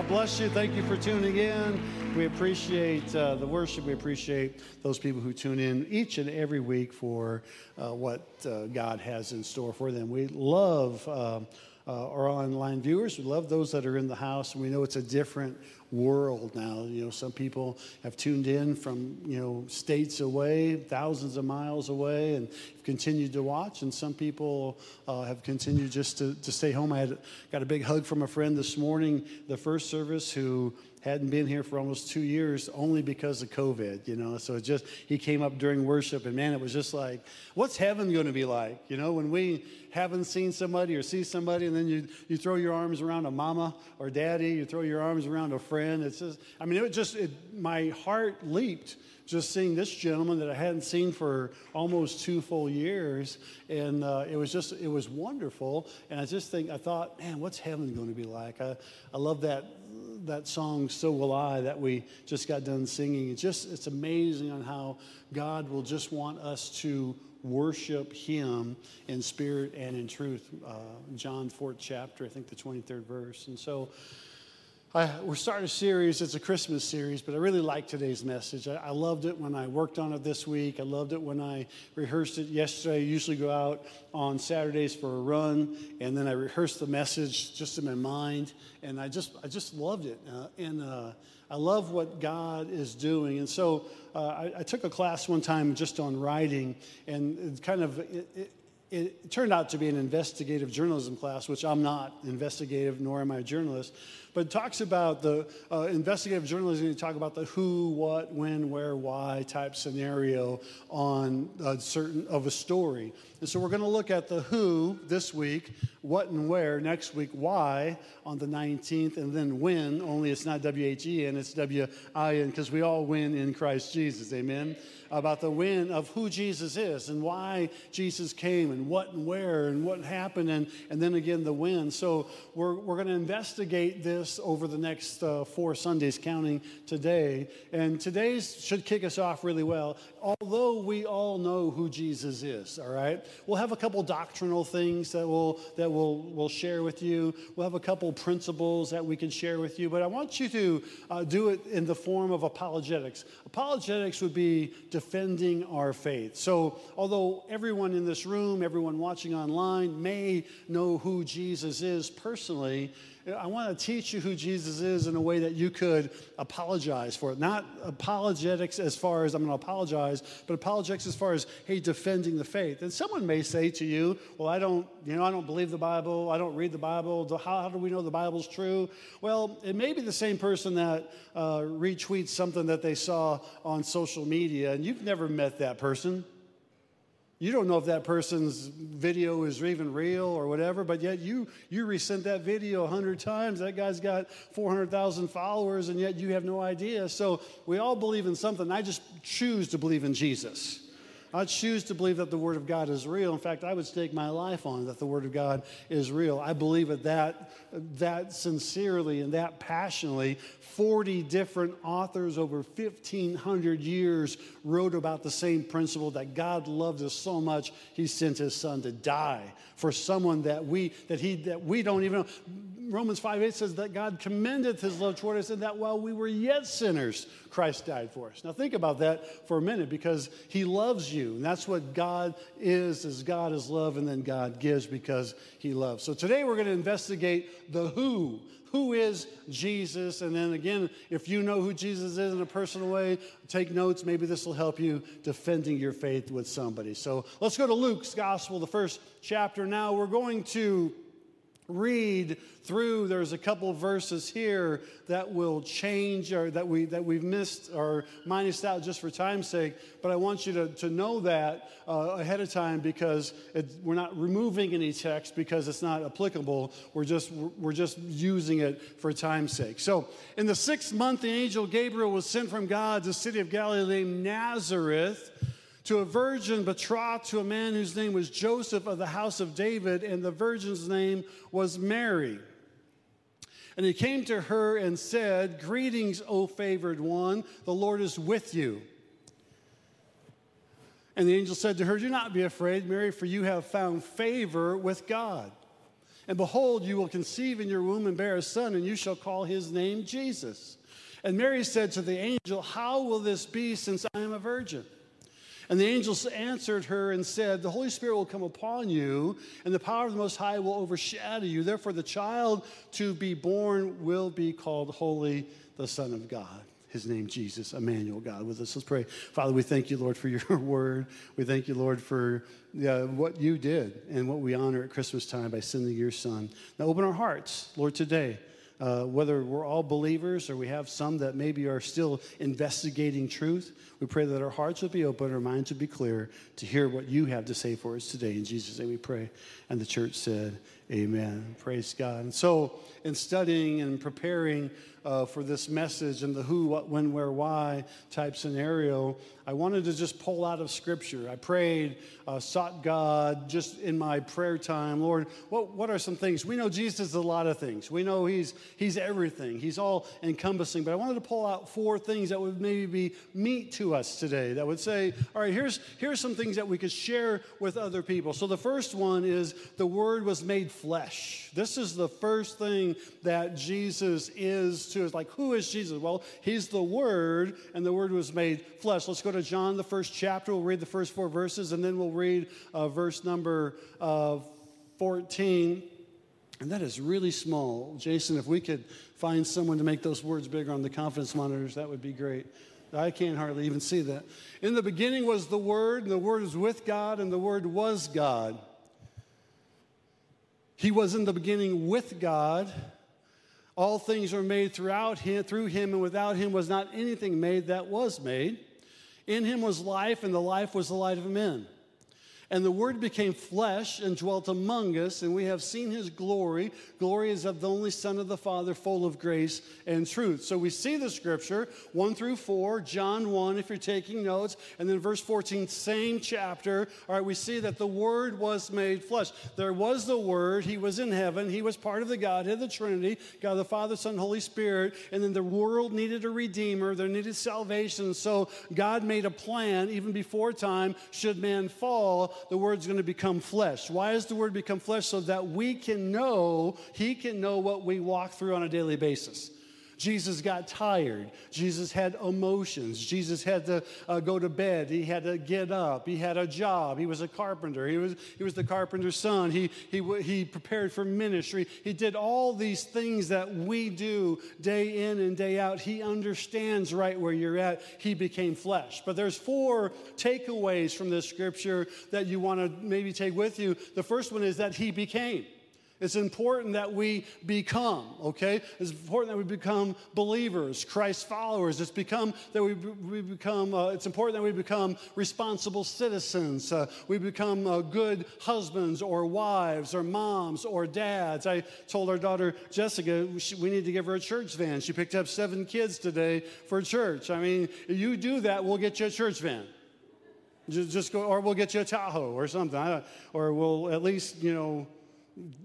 God bless you. Thank you for tuning in. We appreciate uh, the worship. We appreciate those people who tune in each and every week for uh, what uh, God has in store for them. We love um, uh, our online viewers. We love those that are in the house, we know it's a different world now. You know, some people have tuned in from you know states away, thousands of miles away, and have continued to watch. And some people uh, have continued just to, to stay home. I had got a big hug from a friend this morning, the first service, who hadn't been here for almost two years only because of COVID, you know. So it just, he came up during worship, and man, it was just like, what's heaven going to be like? You know, when we haven't seen somebody or see somebody, and then you, you throw your arms around a mama or daddy, you throw your arms around a friend. It's just, I mean, it was just, it, my heart leaped just seeing this gentleman that I hadn't seen for almost two full years. And uh, it was just, it was wonderful. And I just think, I thought, man, what's heaven going to be like? I, I love that that song "So Will I" that we just got done singing. It's just it's amazing on how God will just want us to worship Him in spirit and in truth. Uh, John fourth chapter, I think the twenty third verse, and so. I, we're starting a series. It's a Christmas series, but I really like today's message. I, I, loved it when I worked on it this week. I loved it when I rehearsed it yesterday. I usually go out on Saturdays for a run, and then I rehearse the message just in my mind, and I just I just loved it. Uh, and uh, I love what God is doing. And so uh, I, I, took a class one time just on writing, and kind of it, it, it turned out to be an investigative journalism class, which I'm not investigative, nor am I a journalist but it talks about the uh, investigative journalism. You talk about the who, what, when, where, why type scenario on a certain of a story. And so we're going to look at the who this week, what and where next week, why on the 19th, and then when. Only it's not W H E N, it's W I N, because we all win in Christ Jesus. Amen about the when of who Jesus is and why Jesus came and what and where and what happened, and, and then again the when. So we're, we're going to investigate this over the next uh, four Sundays, counting today. And today's should kick us off really well, although we all know who Jesus is, all right? We'll have a couple doctrinal things that we'll, that we'll, we'll share with you. We'll have a couple principles that we can share with you, but I want you to uh, do it in the form of apologetics. Apologetics would be defending our faith. So, although everyone in this room, everyone watching online may know who Jesus is personally, I want to teach you who Jesus is in a way that you could apologize for it. Not apologetics as far as I'm going to apologize, but apologetics as far as, hey, defending the faith. And someone may say to you, well, I don't, you know, I don't believe the Bible. I don't read the Bible. How, how do we know the Bible's true? Well, it may be the same person that uh, retweets something that they saw on social media, and you've never met that person. You don't know if that person's video is even real or whatever, but yet you you resent that video a hundred times. That guy's got 400,000 followers, and yet you have no idea. So we all believe in something. I just choose to believe in Jesus. I choose to believe that the Word of God is real. In fact, I would stake my life on that the Word of God is real. I believe it that, that sincerely and that passionately. 40 different authors over 1,500 years wrote about the same principle that God loved us so much, He sent His Son to die for someone that we, that he, that we don't even know. Romans 5 8 says that God commendeth his love toward us and that while we were yet sinners, Christ died for us. Now think about that for a minute because he loves you. And that's what God is, is God is love and then God gives because he loves. So today we're going to investigate the who. Who is Jesus? And then again, if you know who Jesus is in a personal way, take notes. Maybe this will help you defending your faith with somebody. So let's go to Luke's gospel, the first chapter. Now we're going to read through there's a couple verses here that will change or that we that we've missed or minus out just for time's sake but i want you to, to know that uh, ahead of time because it, we're not removing any text because it's not applicable. We're just we're just using it for time's sake. So in the sixth month the angel gabriel was sent from god to the city of galilee named nazareth to a virgin betrothed to a man whose name was Joseph of the house of David, and the virgin's name was Mary. And he came to her and said, Greetings, O favored one, the Lord is with you. And the angel said to her, Do not be afraid, Mary, for you have found favor with God. And behold, you will conceive in your womb and bear a son, and you shall call his name Jesus. And Mary said to the angel, How will this be since I am a virgin? And the angels answered her and said, The Holy Spirit will come upon you, and the power of the Most High will overshadow you. Therefore, the child to be born will be called Holy, the Son of God. His name, Jesus, Emmanuel, God with us. Let's pray. Father, we thank you, Lord, for your word. We thank you, Lord, for uh, what you did and what we honor at Christmas time by sending your Son. Now, open our hearts, Lord, today uh, whether we're all believers or we have some that maybe are still investigating truth, we pray that our hearts would be open, our minds would be clear to hear what you have to say for us today. In Jesus' name we pray. And the church said, Amen. Praise God. And so, in studying and preparing uh, for this message and the who, what, when, where, why type scenario, I wanted to just pull out of Scripture. I prayed, uh, sought God just in my prayer time. Lord, what, what are some things? We know Jesus is a lot of things. We know he's, he's everything, He's all encompassing. But I wanted to pull out four things that would maybe be meat to us today that would say, all right, here's, here's some things that we could share with other people. So the first one is the Word was made flesh. This is the first thing that Jesus is to us. Like, who is Jesus? Well, He's the Word, and the Word was made flesh. Let's go to John, the first chapter. We'll read the first four verses, and then we'll read uh, verse number uh, 14. And that is really small. Jason, if we could find someone to make those words bigger on the confidence monitors, that would be great. I can't hardly even see that. In the beginning was the Word, and the Word was with God, and the Word was God. He was in the beginning with God. All things are made throughout him, through him, and without him was not anything made that was made. In him was life, and the life was the light of men. And the Word became flesh and dwelt among us, and we have seen his glory. Glory is of the only Son of the Father, full of grace and truth. So we see the scripture, 1 through 4, John 1, if you're taking notes, and then verse 14, same chapter. All right, we see that the Word was made flesh. There was the Word, he was in heaven, he was part of the Godhead, the Trinity, God the Father, Son, Holy Spirit, and then the world needed a Redeemer, there needed salvation. So God made a plan, even before time, should man fall the word's going to become flesh. Why has the word become flesh? So that we can know, he can know what we walk through on a daily basis. Jesus got tired. Jesus had emotions. Jesus had to uh, go to bed. He had to get up. He had a job. He was a carpenter. He was, he was the carpenter's son. He, he, he prepared for ministry. He did all these things that we do day in and day out. He understands right where you're at. He became flesh. But there's four takeaways from this scripture that you want to maybe take with you. The first one is that he became. It's important that we become, okay? It's important that we become believers, Christ followers. It's become that we, we become, uh, it's important that we become responsible citizens. Uh, we become uh, good husbands or wives or moms or dads. I told our daughter Jessica we need to give her a church van. She picked up seven kids today for church. I mean, you do that, we'll get you a church van. Just, go, or we'll get you a Tahoe or something, or we'll at least, you know,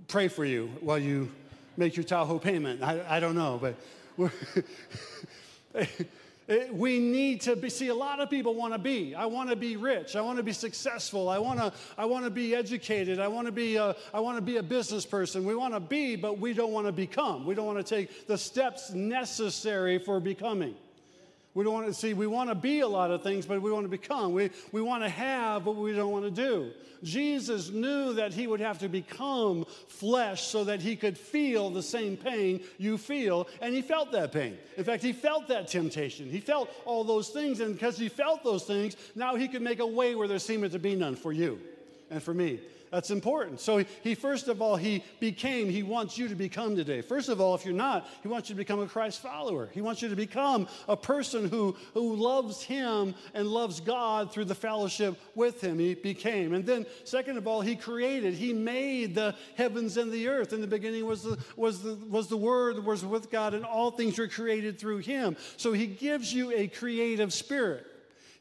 pray for you while you make your Tahoe payment. I, I don't know, but we need to be, see a lot of people want to be. I want to be rich. I want to be successful. I want to i want to be educated. I want to be a, i want to be a business person. We want to be but we don't want to become. We don't want to take the steps necessary for becoming we don't want to see, we want to be a lot of things, but we want to become. We, we want to have, but we don't want to do. Jesus knew that he would have to become flesh so that he could feel the same pain you feel, and he felt that pain. In fact, he felt that temptation. He felt all those things, and because he felt those things, now he could make a way where there seemed to be none for you and for me. That's important. So he, first of all, he became, he wants you to become today. First of all, if you're not, he wants you to become a Christ follower. He wants you to become a person who, who loves him and loves God through the fellowship with him. He became. And then, second of all, he created, he made the heavens and the earth. In the beginning was the, was the, was the Word, was with God, and all things were created through him. So he gives you a creative spirit.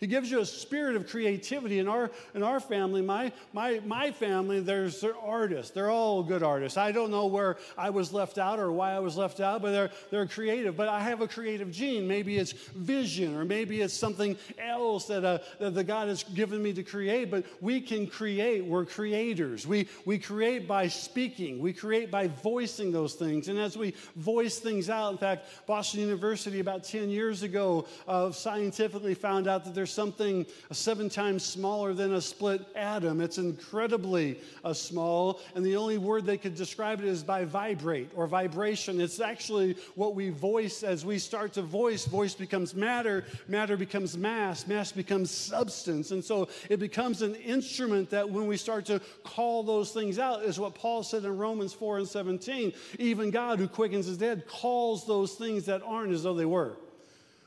He gives you a spirit of creativity. In our, in our family, my, my, my family, there's they're artists. They're all good artists. I don't know where I was left out or why I was left out, but they're, they're creative. But I have a creative gene. Maybe it's vision, or maybe it's something else that, uh, that the God has given me to create. But we can create. We're creators. We, we create by speaking, we create by voicing those things. And as we voice things out, in fact, Boston University about 10 years ago uh, scientifically found out that there's something seven times smaller than a split atom. It's incredibly uh, small, and the only word they could describe it is by vibrate or vibration. It's actually what we voice as we start to voice. Voice becomes matter, matter becomes mass, mass becomes substance. And so it becomes an instrument that when we start to call those things out, is what Paul said in Romans 4 and 17. Even God, who quickens his dead, calls those things that aren't as though they were.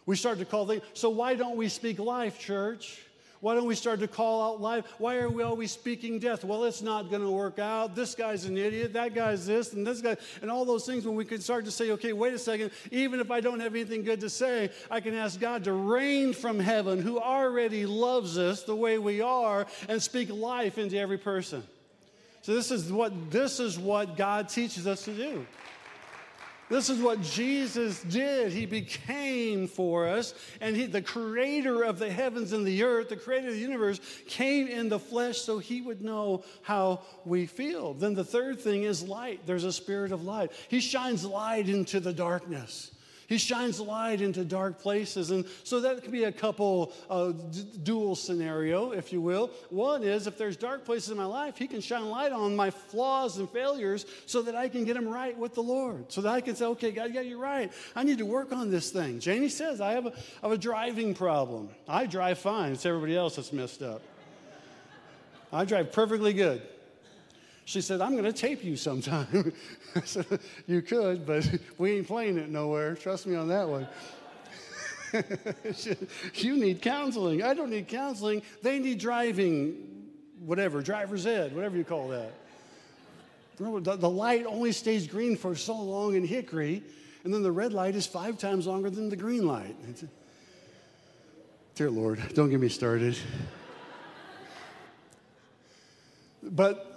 We start to call things. So why don't we speak life, church? Why don't we start to call out life? Why are we always speaking death? Well, it's not going to work out. This guy's an idiot. That guy's this and this guy, and all those things. When we can start to say, okay, wait a second, even if I don't have anything good to say, I can ask God to rain from heaven, who already loves us the way we are, and speak life into every person. So this is what this is what God teaches us to do. This is what Jesus did. He became for us, and he, the creator of the heavens and the earth, the creator of the universe, came in the flesh so he would know how we feel. Then the third thing is light. There's a spirit of light. He shines light into the darkness. He shines light into dark places. And so that could be a couple uh, d- dual scenario, if you will. One is if there's dark places in my life, He can shine light on my flaws and failures so that I can get them right with the Lord. So that I can say, okay, God, yeah, you're right. I need to work on this thing. Janie says, I have a, I have a driving problem. I drive fine. It's everybody else that's messed up. I drive perfectly good. She said, I'm going to tape you sometime. I said, You could, but we ain't playing it nowhere. Trust me on that one. you need counseling. I don't need counseling. They need driving, whatever, driver's ed, whatever you call that. The, the light only stays green for so long in Hickory, and then the red light is five times longer than the green light. Dear Lord, don't get me started. But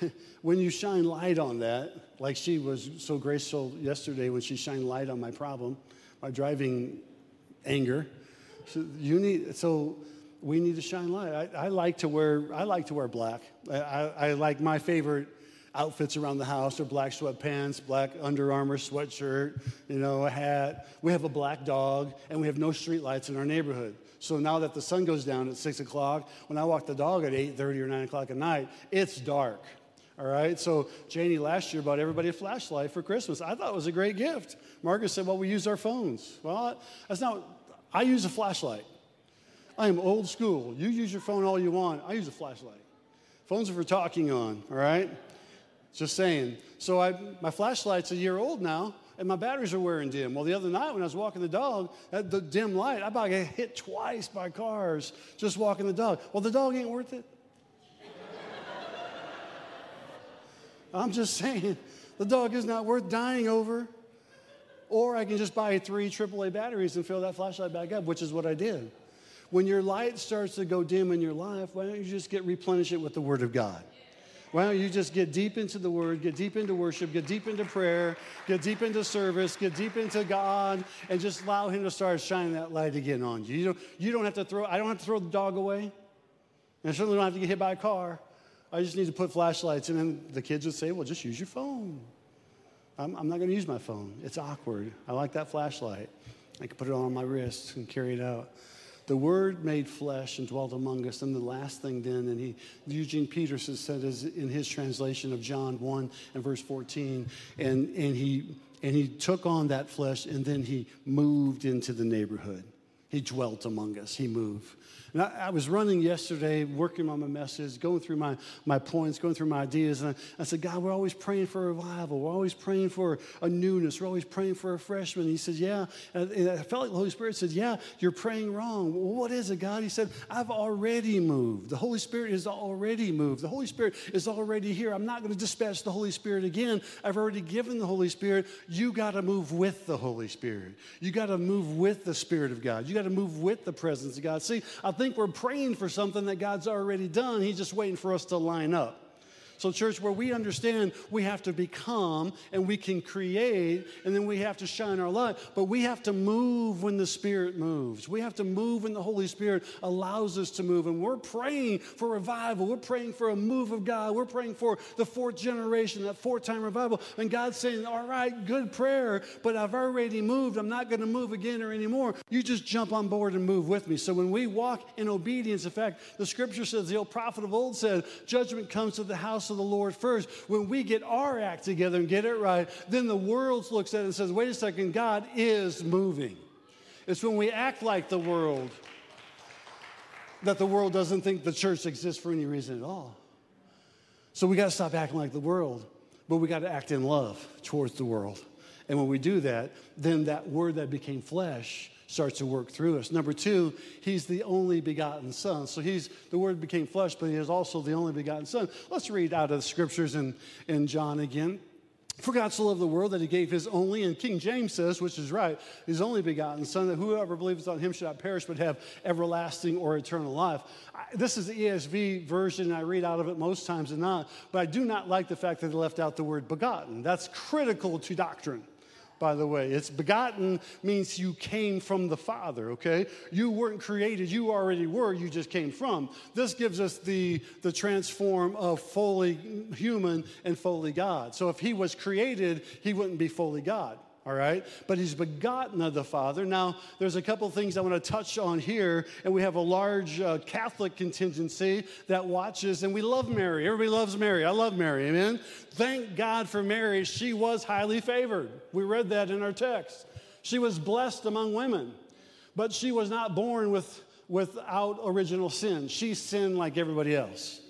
when you shine light on that, like she was so graceful yesterday when she shined light on my problem, my driving anger. So you need so we need to shine light. I, I like to wear I like to wear black. I, I, I, like my favorite outfits around the house are black sweatpants, black Under Armour sweatshirt, you know, a hat. We have a black dog, and we have no street lights in our neighborhood. So now that the sun goes down at six o'clock, when I walk the dog at eight thirty or nine o'clock at night, it's dark. All right. So Janie last year bought everybody a flashlight for Christmas. I thought it was a great gift. Margaret said, "Well, we use our phones." Well, that's not. I use a flashlight. I am old school. You use your phone all you want. I use a flashlight. Phones are for talking on. All right. Just saying. So I, my flashlight's a year old now, and my batteries are wearing dim. Well, the other night when I was walking the dog, that the dim light, I about got hit twice by cars just walking the dog. Well, the dog ain't worth it. I'm just saying, the dog is not worth dying over. Or I can just buy three AAA batteries and fill that flashlight back up, which is what I did. When your light starts to go dim in your life, why don't you just get replenish it with the Word of God? Why don't you just get deep into the Word, get deep into worship, get deep into prayer, get deep into service, get deep into God, and just allow Him to start shining that light again on you. You don't, you don't have to throw, I don't have to throw the dog away. And I certainly don't have to get hit by a car. I just need to put flashlights. And then the kids would say, well, just use your phone. I'm, I'm not going to use my phone. It's awkward. I like that flashlight. I can put it on my wrist and carry it out. The Word made flesh and dwelt among us. And the last thing then, and he, Eugene Peterson said is in his translation of John 1 and verse 14, and, and, he, and he took on that flesh and then he moved into the neighborhood. He dwelt among us. He moved. And I, I, was running yesterday, working on my message, going through my, my points, going through my ideas. And I, I said, God, we're always praying for revival. We're always praying for a newness. We're always praying for a freshman. He said, Yeah. And, and I felt like the Holy Spirit said, Yeah, you're praying wrong. Well, what is it, God? He said, I've already moved. The Holy Spirit has already moved. The Holy Spirit is already here. I'm not going to dispatch the Holy Spirit again. I've already given the Holy Spirit. You got to move with the Holy Spirit. You got to move with the Spirit of God. You got to move with the presence of God. See, I think we're praying for something that God's already done. He's just waiting for us to line up. So, church, where we understand we have to become and we can create and then we have to shine our light, but we have to move when the Spirit moves. We have to move when the Holy Spirit allows us to move. And we're praying for revival. We're praying for a move of God. We're praying for the fourth generation, that fourth time revival. And God's saying, All right, good prayer, but I've already moved. I'm not going to move again or anymore. You just jump on board and move with me. So, when we walk in obedience, in fact, the scripture says, the old prophet of old said, Judgment comes to the house of the Lord first. When we get our act together and get it right, then the world looks at it and says, wait a second, God is moving. It's when we act like the world that the world doesn't think the church exists for any reason at all. So we got to stop acting like the world, but we got to act in love towards the world. And when we do that, then that word that became flesh starts to work through us. Number two, he's the only begotten son. So he's the word became flesh, but he is also the only begotten son. Let's read out of the scriptures in, in John again. For God so loved the world that he gave his only, and King James says, which is right, his only begotten Son, that whoever believes on him should not perish but have everlasting or eternal life. I, this is the ESV version, I read out of it most times and not, but I do not like the fact that they left out the word begotten. That's critical to doctrine by the way. It's begotten means you came from the Father, okay? You weren't created, you already were, you just came from. This gives us the, the transform of fully human and fully God. So if he was created, he wouldn't be fully God all right? But he's begotten of the Father. Now, there's a couple things I want to touch on here, and we have a large uh, Catholic contingency that watches, and we love Mary. Everybody loves Mary. I love Mary, amen? Thank God for Mary. She was highly favored. We read that in our text. She was blessed among women, but she was not born with, without original sin. She sinned like everybody else.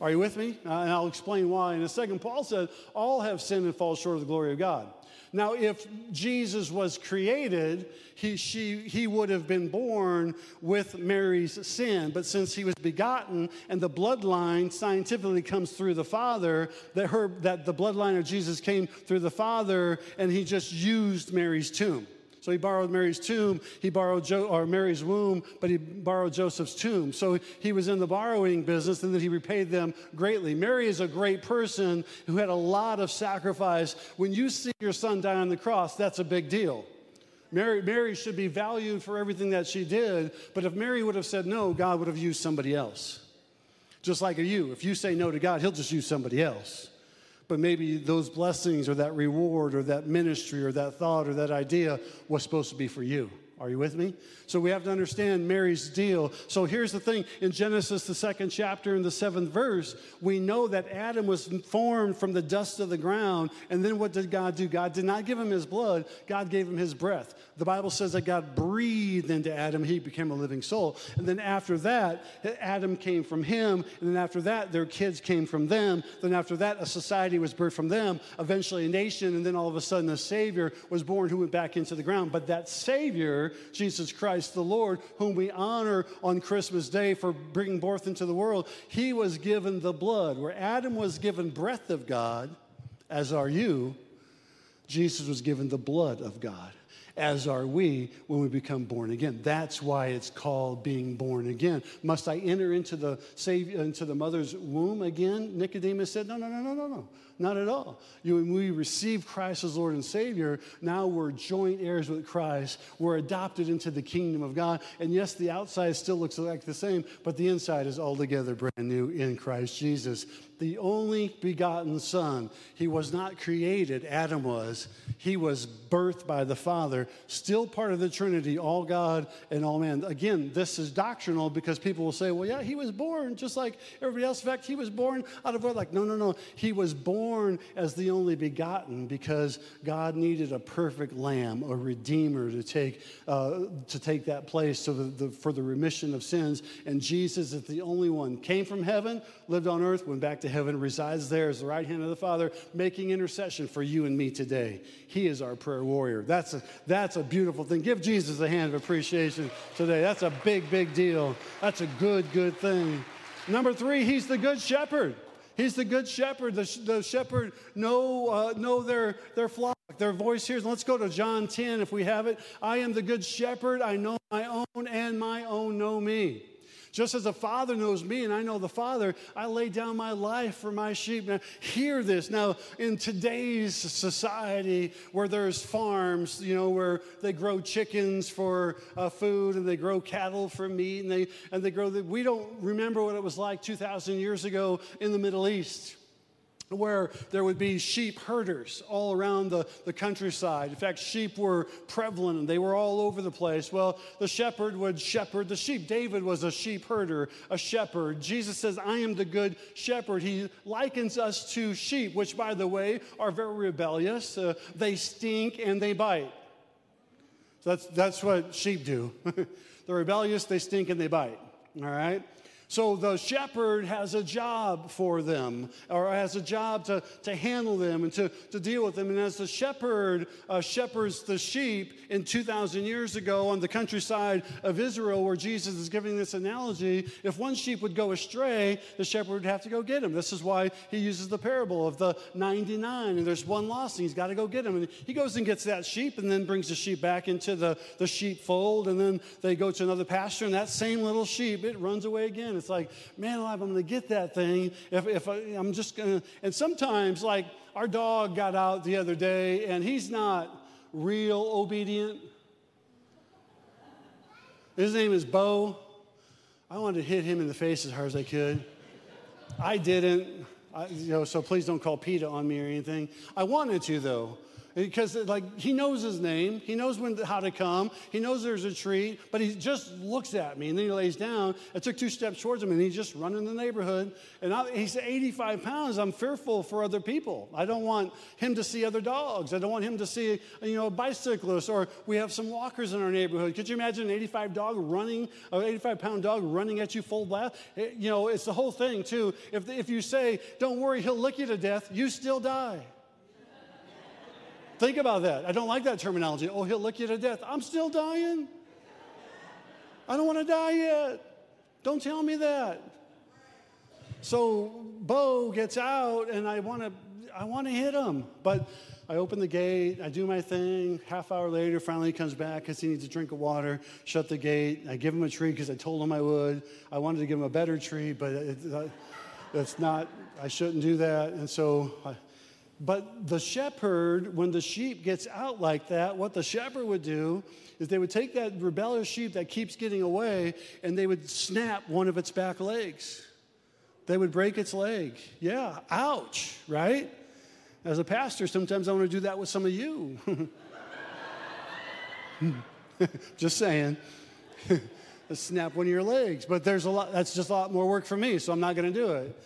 Are you with me? Uh, and I'll explain why in a second. Paul said, All have sinned and fall short of the glory of God. Now, if Jesus was created, he, she, he would have been born with Mary's sin. But since he was begotten and the bloodline scientifically comes through the Father, that, her, that the bloodline of Jesus came through the Father, and he just used Mary's tomb. So he borrowed Mary's tomb, he borrowed jo- or Mary's womb, but he borrowed Joseph's tomb. So he was in the borrowing business and then he repaid them greatly. Mary is a great person who had a lot of sacrifice. When you see your son die on the cross, that's a big deal. Mary, Mary should be valued for everything that she did, but if Mary would have said no, God would have used somebody else. Just like you, if you say no to God, He'll just use somebody else but maybe those blessings or that reward or that ministry or that thought or that idea was supposed to be for you. Are you with me? So we have to understand Mary's deal. So here's the thing in Genesis, the second chapter, in the seventh verse, we know that Adam was formed from the dust of the ground. And then what did God do? God did not give him his blood, God gave him his breath. The Bible says that God breathed into Adam, he became a living soul. And then after that, Adam came from him. And then after that, their kids came from them. Then after that, a society was birthed from them, eventually a nation. And then all of a sudden, a Savior was born who went back into the ground. But that Savior, Jesus Christ the Lord, whom we honor on Christmas Day for bringing forth into the world, he was given the blood. Where Adam was given breath of God, as are you, Jesus was given the blood of God as are we when we become born again. That's why it's called being born again. Must I enter into the Savior, into the mother's womb again? Nicodemus said, No, no, no, no, no, no. Not at all. You, when we receive Christ as Lord and Savior, now we're joint heirs with Christ. We're adopted into the kingdom of God. And yes, the outside still looks like the same, but the inside is altogether brand new in Christ Jesus. The only begotten Son. He was not created, Adam was. He was birthed by the Father, still part of the Trinity, all God and all man. Again, this is doctrinal because people will say, well, yeah, he was born just like everybody else. In fact, he was born out of what? Like, no, no, no. He was born born as the only begotten because God needed a perfect lamb, a redeemer to take, uh, to take that place so the, for the remission of sins. And Jesus is the only one. Came from heaven, lived on earth, went back to heaven, resides there as the right hand of the Father, making intercession for you and me today. He is our prayer warrior. That's a, that's a beautiful thing. Give Jesus a hand of appreciation today. That's a big, big deal. That's a good, good thing. Number three, he's the good shepherd. He's the good shepherd. The, the shepherd know, uh, know their, their flock Their voice here. Let's go to John 10 if we have it. I am the good shepherd. I know my own, and my own know me. Just as the Father knows me and I know the Father, I lay down my life for my sheep. Now, hear this. Now, in today's society where there's farms, you know, where they grow chickens for uh, food and they grow cattle for meat and they, and they grow, the, we don't remember what it was like 2,000 years ago in the Middle East where there would be sheep herders all around the, the countryside. In fact, sheep were prevalent and they were all over the place. Well, the shepherd would shepherd the sheep. David was a sheep herder, a shepherd. Jesus says, I am the good shepherd. He likens us to sheep, which, by the way, are very rebellious. Uh, they stink and they bite. So that's, that's what sheep do. They're rebellious, they stink, and they bite. All right? So the shepherd has a job for them, or has a job to, to handle them and to, to deal with them. And as the shepherd uh, shepherds the sheep in 2,000 years ago on the countryside of Israel, where Jesus is giving this analogy, if one sheep would go astray, the shepherd would have to go get him. This is why he uses the parable of the 99, and there's one lost, and he's got to go get him. And he goes and gets that sheep and then brings the sheep back into the, the sheepfold, and then they go to another pasture, and that same little sheep, it runs away again it's like, man alive, I'm going to get that thing. If, if I, I'm just going to, and sometimes, like, our dog got out the other day and he's not real obedient. His name is Bo. I wanted to hit him in the face as hard as I could. I didn't, I, you know, so please don't call PETA on me or anything. I wanted to, though because like he knows his name. He knows when how to come. He knows there's a treat but he just looks at me and then he lays down. I took two steps towards him and he's just running the neighborhood. And I, he's 85 pounds. I'm fearful for other people. I don't want him to see other dogs. I don't want him to see you know a bicyclist or we have some walkers in our neighborhood. Could you imagine an 85 dog running an 85 pound dog running at you full blast? It, you know it's the whole thing too. If, if you say don't worry he'll lick you to death you still die Think about that. I don't like that terminology. Oh, he'll lick you to death. I'm still dying. I don't want to die yet. Don't tell me that. So Bo gets out, and I want to, I want to hit him, but I open the gate. I do my thing. Half hour later, finally he comes back because he needs a drink of water. Shut the gate. I give him a treat because I told him I would. I wanted to give him a better treat, but it, uh, it's not. I shouldn't do that. And so. I, but the shepherd, when the sheep gets out like that, what the shepherd would do is they would take that rebellious sheep that keeps getting away and they would snap one of its back legs. They would break its leg. Yeah, ouch, right? As a pastor, sometimes I want to do that with some of you. just saying. snap one of your legs. But there's a lot, that's just a lot more work for me, so I'm not going to do it.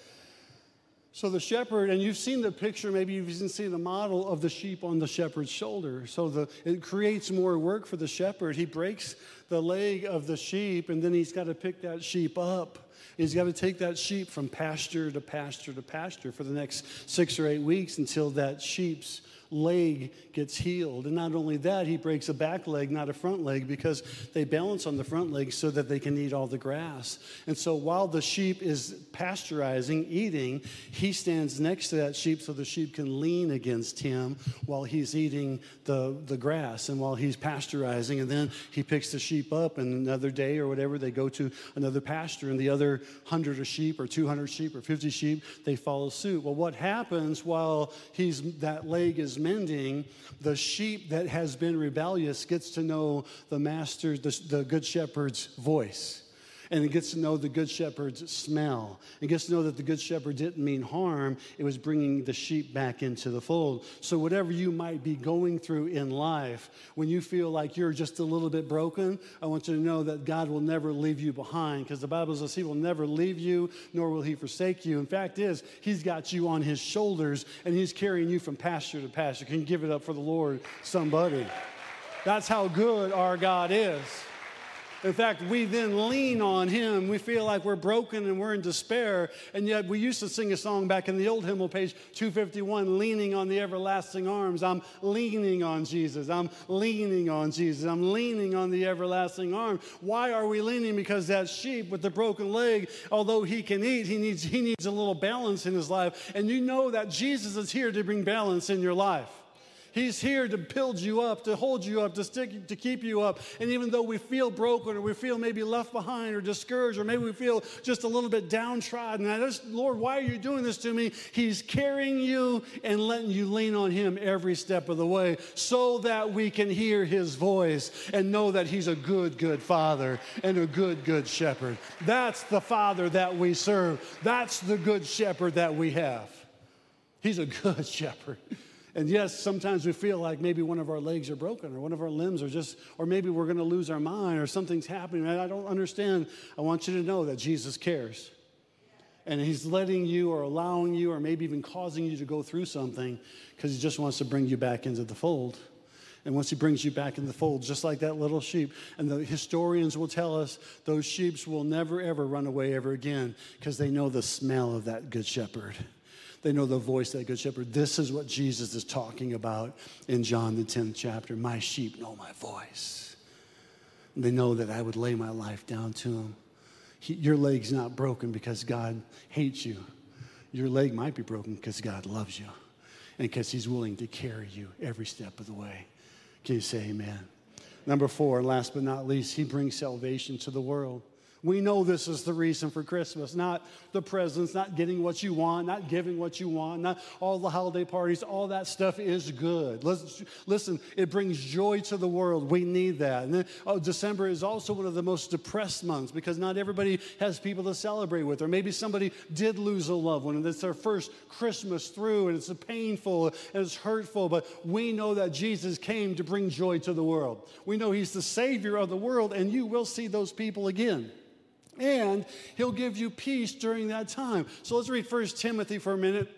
So the shepherd, and you've seen the picture, maybe you've even seen the model of the sheep on the shepherd's shoulder. So the, it creates more work for the shepherd. He breaks the leg of the sheep, and then he's got to pick that sheep up. He's got to take that sheep from pasture to pasture to pasture for the next six or eight weeks until that sheep's leg gets healed. And not only that, he breaks a back leg, not a front leg, because they balance on the front leg so that they can eat all the grass. And so while the sheep is pasteurizing, eating, he stands next to that sheep so the sheep can lean against him while he's eating the, the grass and while he's pasteurizing. And then he picks the sheep up, and another day or whatever, they go to another pasture, and the other hundred of sheep or 200 sheep or 50 sheep, they follow suit. Well, what happens while he's, that leg is mending, the sheep that has been rebellious gets to know the master, the, the good shepherd's voice and it gets to know the good shepherd's smell. It gets to know that the good shepherd didn't mean harm, it was bringing the sheep back into the fold. So, whatever you might be going through in life, when you feel like you're just a little bit broken, I want you to know that God will never leave you behind because the Bible says He will never leave you, nor will He forsake you. In fact, is He's got you on His shoulders and He's carrying you from pasture to pasture. Can you give it up for the Lord, somebody? That's how good our God is. In fact, we then lean on Him. We feel like we're broken and we're in despair. And yet, we used to sing a song back in the old hymnal, page 251, leaning on the everlasting arms. I'm leaning on Jesus. I'm leaning on Jesus. I'm leaning on the everlasting arm. Why are we leaning? Because that sheep with the broken leg, although he can eat, he needs, he needs a little balance in his life. And you know that Jesus is here to bring balance in your life. He's here to build you up, to hold you up, to stick, to keep you up. And even though we feel broken or we feel maybe left behind or discouraged or maybe we feel just a little bit downtrodden, I just, Lord, why are you doing this to me? He's carrying you and letting you lean on Him every step of the way so that we can hear His voice and know that He's a good, good Father and a good, good shepherd. That's the Father that we serve. That's the good shepherd that we have. He's a good shepherd. And yes, sometimes we feel like maybe one of our legs are broken or one of our limbs are just, or maybe we're going to lose our mind or something's happening. I don't understand. I want you to know that Jesus cares. And he's letting you or allowing you or maybe even causing you to go through something because he just wants to bring you back into the fold. And once he brings you back in the fold, just like that little sheep, and the historians will tell us those sheep will never ever run away ever again because they know the smell of that good shepherd. They know the voice of that good shepherd. This is what Jesus is talking about in John, the 10th chapter. My sheep know my voice. They know that I would lay my life down to them. He, your leg's not broken because God hates you. Your leg might be broken because God loves you and because He's willing to carry you every step of the way. Can you say amen? Number four, last but not least, He brings salvation to the world. We know this is the reason for Christmas, not the presents, not getting what you want, not giving what you want, not all the holiday parties. All that stuff is good. Listen, listen it brings joy to the world. We need that. And then, oh, December is also one of the most depressed months because not everybody has people to celebrate with, or maybe somebody did lose a loved one and it's their first Christmas through and it's painful and it's hurtful. But we know that Jesus came to bring joy to the world. We know He's the Savior of the world, and you will see those people again and he'll give you peace during that time. So let's read 1 Timothy for a minute.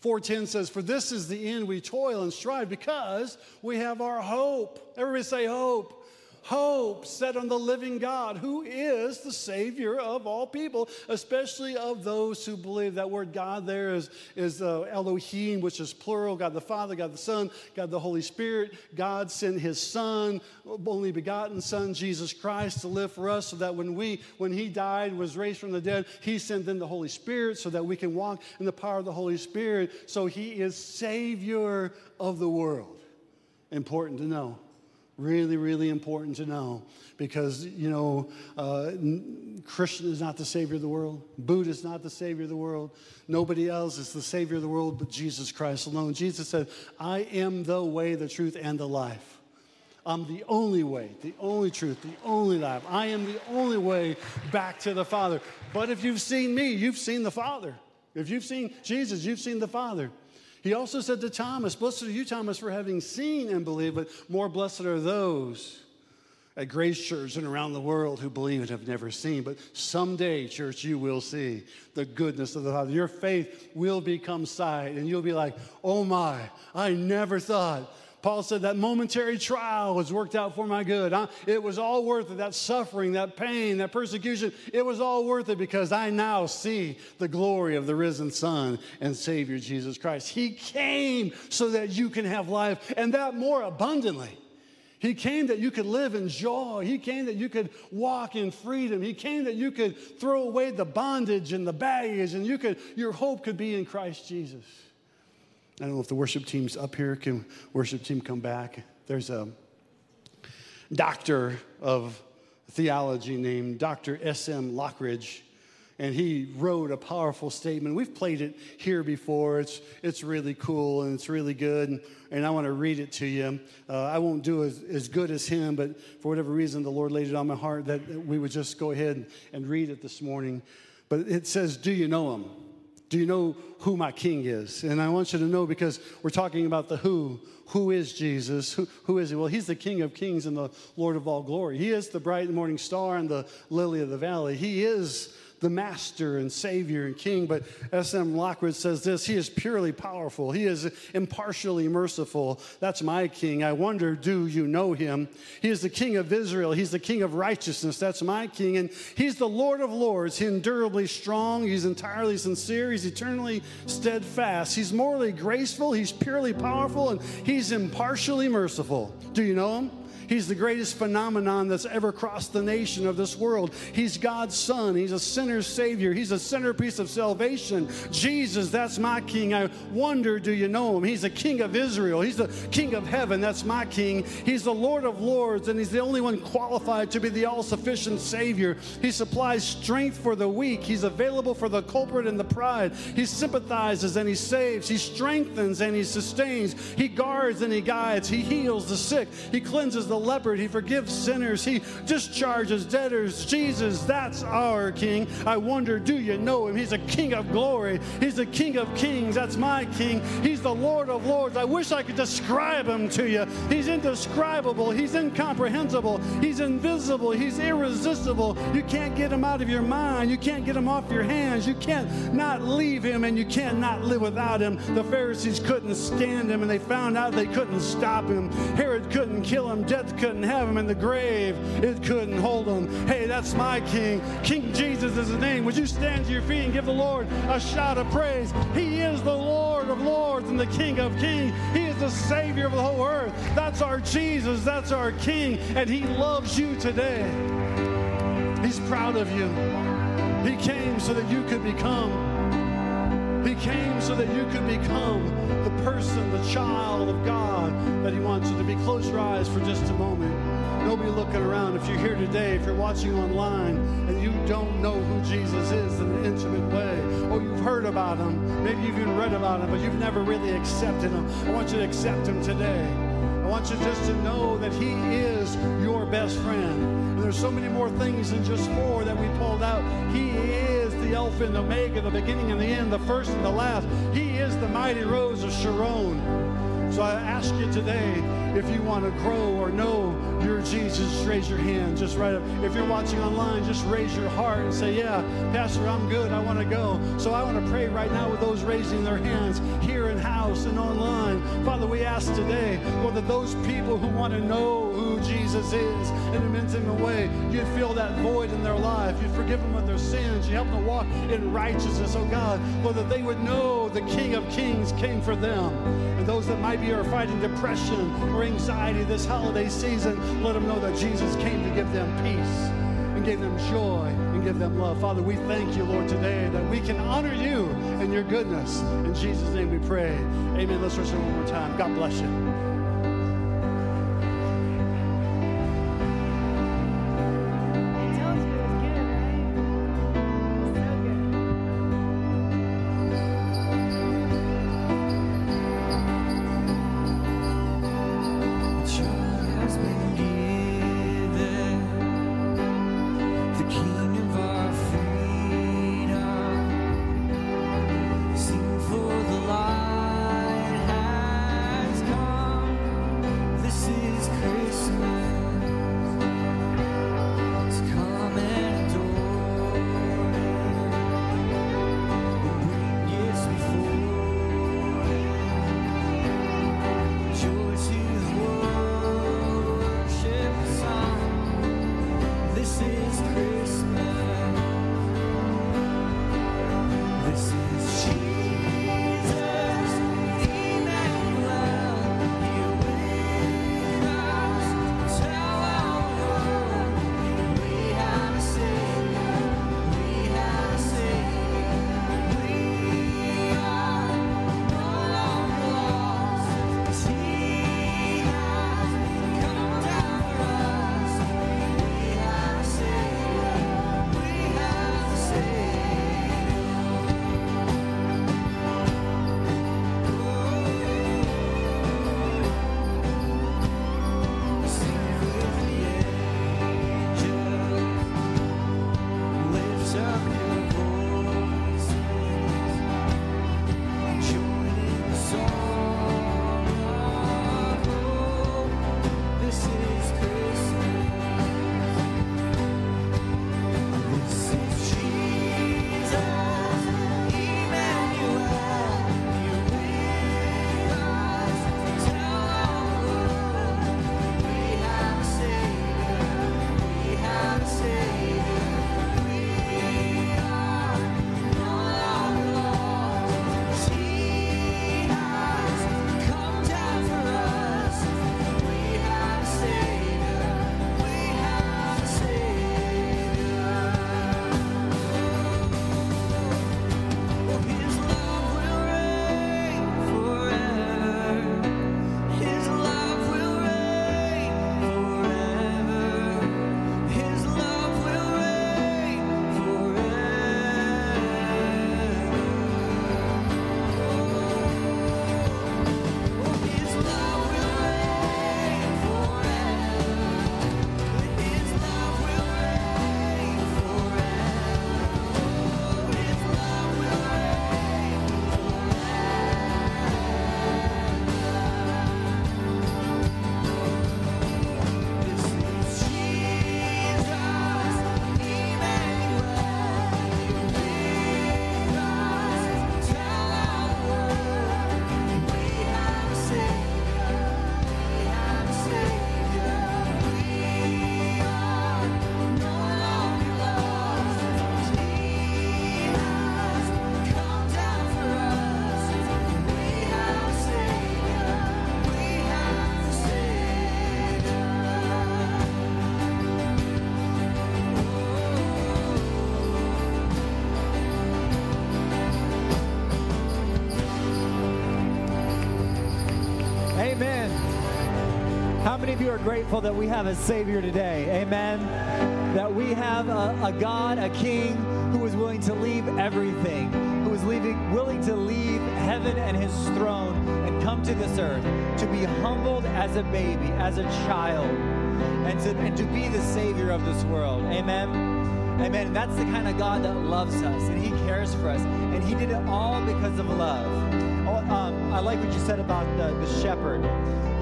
4:10 says, "For this is the end we toil and strive because we have our hope." Everybody say hope hope set on the living God, who is the Savior of all people, especially of those who believe. That word God there is, is uh, Elohim, which is plural God the Father, God the Son, God the Holy Spirit. God sent His Son, only begotten Son, Jesus Christ, to live for us so that when, we, when He died, was raised from the dead, He sent then the Holy Spirit so that we can walk in the power of the Holy Spirit. So He is Savior of the world. Important to know. Really, really important to know because, you know, uh, Krishna is not the Savior of the world. Buddha is not the Savior of the world. Nobody else is the Savior of the world but Jesus Christ alone. Jesus said, I am the way, the truth, and the life. I'm the only way, the only truth, the only life. I am the only way back to the Father. But if you've seen me, you've seen the Father. If you've seen Jesus, you've seen the Father. He also said to Thomas, Blessed are you, Thomas, for having seen and believed, but more blessed are those at Grace Church and around the world who believe and have never seen. But someday, church, you will see the goodness of the Father. Your faith will become sight, and you'll be like, oh my, I never thought Paul said that momentary trial was worked out for my good. I, it was all worth it. That suffering, that pain, that persecution, it was all worth it because I now see the glory of the risen Son and Savior Jesus Christ. He came so that you can have life and that more abundantly. He came that you could live in joy. He came that you could walk in freedom. He came that you could throw away the bondage and the baggage and you could, your hope could be in Christ Jesus. I don't know if the worship team's up here. Can worship team come back? There's a doctor of theology named Dr. S.M. Lockridge, and he wrote a powerful statement. We've played it here before. It's, it's really cool and it's really good, and, and I want to read it to you. Uh, I won't do as, as good as him, but for whatever reason, the Lord laid it on my heart that we would just go ahead and read it this morning. But it says, Do you know him? Do you know who my king is? And I want you to know because we're talking about the who. Who is Jesus? Who, who is he? Well, he's the King of kings and the Lord of all glory. He is the bright morning star and the lily of the valley. He is the master and savior and king. But S.M. Lockwood says this He is purely powerful, He is impartially merciful. That's my king. I wonder, do you know him? He is the king of Israel, He's the king of righteousness. That's my king. And He's the Lord of lords. He's endurably strong, He's entirely sincere, He's eternally steadfast. He's morally graceful, He's purely powerful, and He's impartially merciful. Do you know him? He's the greatest phenomenon that's ever crossed the nation of this world. He's God's Son. He's a sinner's Savior. He's a centerpiece of salvation. Jesus, that's my King. I wonder, do you know him? He's the King of Israel. He's the King of heaven. That's my King. He's the Lord of Lords, and He's the only one qualified to be the all sufficient Savior. He supplies strength for the weak. He's available for the culprit and the pride. He sympathizes and He saves. He strengthens and He sustains. He guards and He guides. He heals the sick. He cleanses the leopard. He forgives sinners. He discharges debtors. Jesus, that's our King. I wonder, do you know Him? He's a King of glory. He's the King of kings. That's my King. He's the Lord of lords. I wish I could describe Him to you. He's indescribable. He's incomprehensible. He's invisible. He's irresistible. You can't get Him out of your mind. You can't get Him off your hands. You can't not leave Him and you can't not live without Him. The Pharisees couldn't stand Him and they found out they couldn't stop Him. Herod couldn't kill Him. Death couldn't have Him in the grave. It couldn't hold Him. Hey, that's my King. King Jesus is His name. Would you stand to your feet and give the Lord a shout of praise? He is the Lord of lords and the King of kings. He is the Savior of the whole earth. That's our Jesus. That's our King. And He loves you today. He's proud of you. He came so that you could become. He came so that you could become the person, the child of God that He wants you to be. Close your eyes for just a moment. Nobody looking around. If you're here today, if you're watching online and you don't know who Jesus is in an intimate way, or you've heard about Him, maybe you've even read about Him, but you've never really accepted Him, I want you to accept Him today. I want you just to know that He is your best friend. And there's so many more things than just four that we pulled out. He is the Alpha and the Omega, the beginning and the end, the first and the last. He is the mighty rose of Sharon. So I ask you today, if you want to grow or know your Jesus, raise your hand. Just right up. If you're watching online, just raise your heart and say, Yeah, Pastor, I'm good. I want to go. So I want to pray right now with those raising their hands here in house and online. Father, we ask today, whether those people who want to know who Jesus is in an intimate way, you'd fill that void in their life. You'd forgive them of their sins. You help them walk in righteousness, oh God, whether they would know the King of Kings came for them. And those that might be are fighting depression or anxiety this holiday season, let them know that Jesus came to give them peace and gave them joy and give them love. Father, we thank you, Lord, today that we can honor you and your goodness. In Jesus' name we pray. Amen. Let's worship one more time. God bless you. You are grateful that we have a Savior today? Amen. That we have a, a God, a King who is willing to leave everything, who is leaving, willing to leave heaven and his throne and come to this earth to be humbled as a baby, as a child, and to, and to be the Savior of this world. Amen. Amen. And that's the kind of God that loves us and He cares for us. And He did it all because of love. Oh, um, I like what you said about the, the shepherd.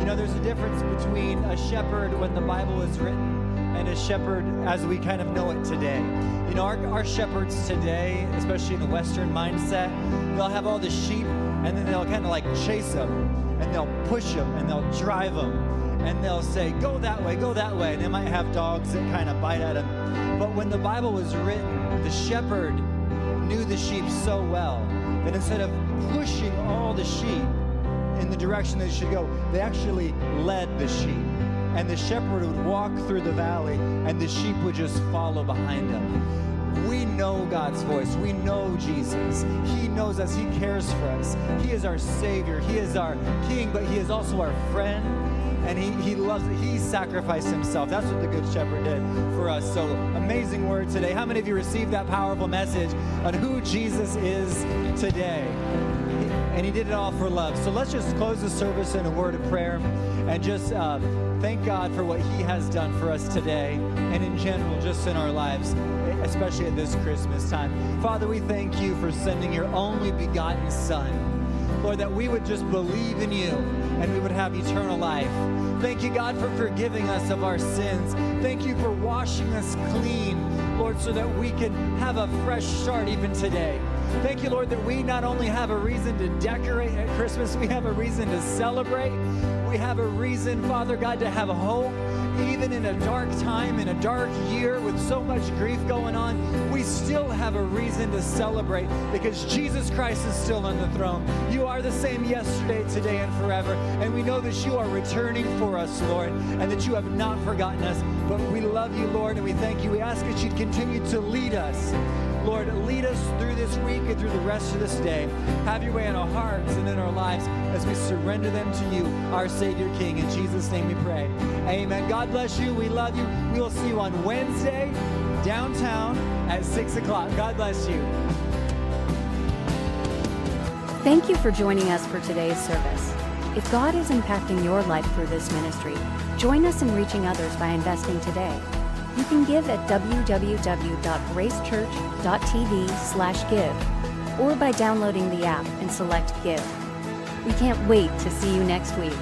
You know, there's a difference between a shepherd when the Bible was written and a shepherd as we kind of know it today. You know, our, our shepherds today, especially in the Western mindset, they'll have all the sheep and then they'll kind of like chase them and they'll push them and they'll drive them and they'll say, Go that way, go that way. And they might have dogs that kind of bite at them. But when the Bible was written, the shepherd knew the sheep so well that instead of pushing all the sheep in the direction they should go, they actually led the sheep. And the shepherd would walk through the valley, and the sheep would just follow behind him. We know God's voice. We know Jesus. He knows us. He cares for us. He is our Savior. He is our King, but He is also our friend. And he, he loves it. He sacrificed himself. That's what the Good Shepherd did for us. So, amazing word today. How many of you received that powerful message on who Jesus is today? And he did it all for love. So let's just close the service in a word of prayer and just uh, thank God for what he has done for us today and in general, just in our lives, especially at this Christmas time. Father, we thank you for sending your only begotten Son. Lord, that we would just believe in you and we would have eternal life. Thank you, God, for forgiving us of our sins. Thank you for washing us clean, Lord, so that we can have a fresh start even today. Thank you, Lord, that we not only have a reason to decorate at Christmas, we have a reason to celebrate. We have a reason, Father God, to have hope. Even in a dark time, in a dark year with so much grief going on, we still have a reason to celebrate because Jesus Christ is still on the throne. You are the same yesterday, today, and forever. And we know that you are returning for us, Lord, and that you have not forgotten us. But we love you, Lord, and we thank you. We ask that you'd continue to lead us. Lord, lead us through this week and through the rest of this day. Have your way in our hearts and in our lives as we surrender them to you, our Savior King. In Jesus' name we pray. Amen. God bless you. We love you. We will see you on Wednesday downtown at 6 o'clock. God bless you. Thank you for joining us for today's service. If God is impacting your life through this ministry, join us in reaching others by investing today. You can give at www.gracechurch.tv/give or by downloading the app and select give. We can't wait to see you next week.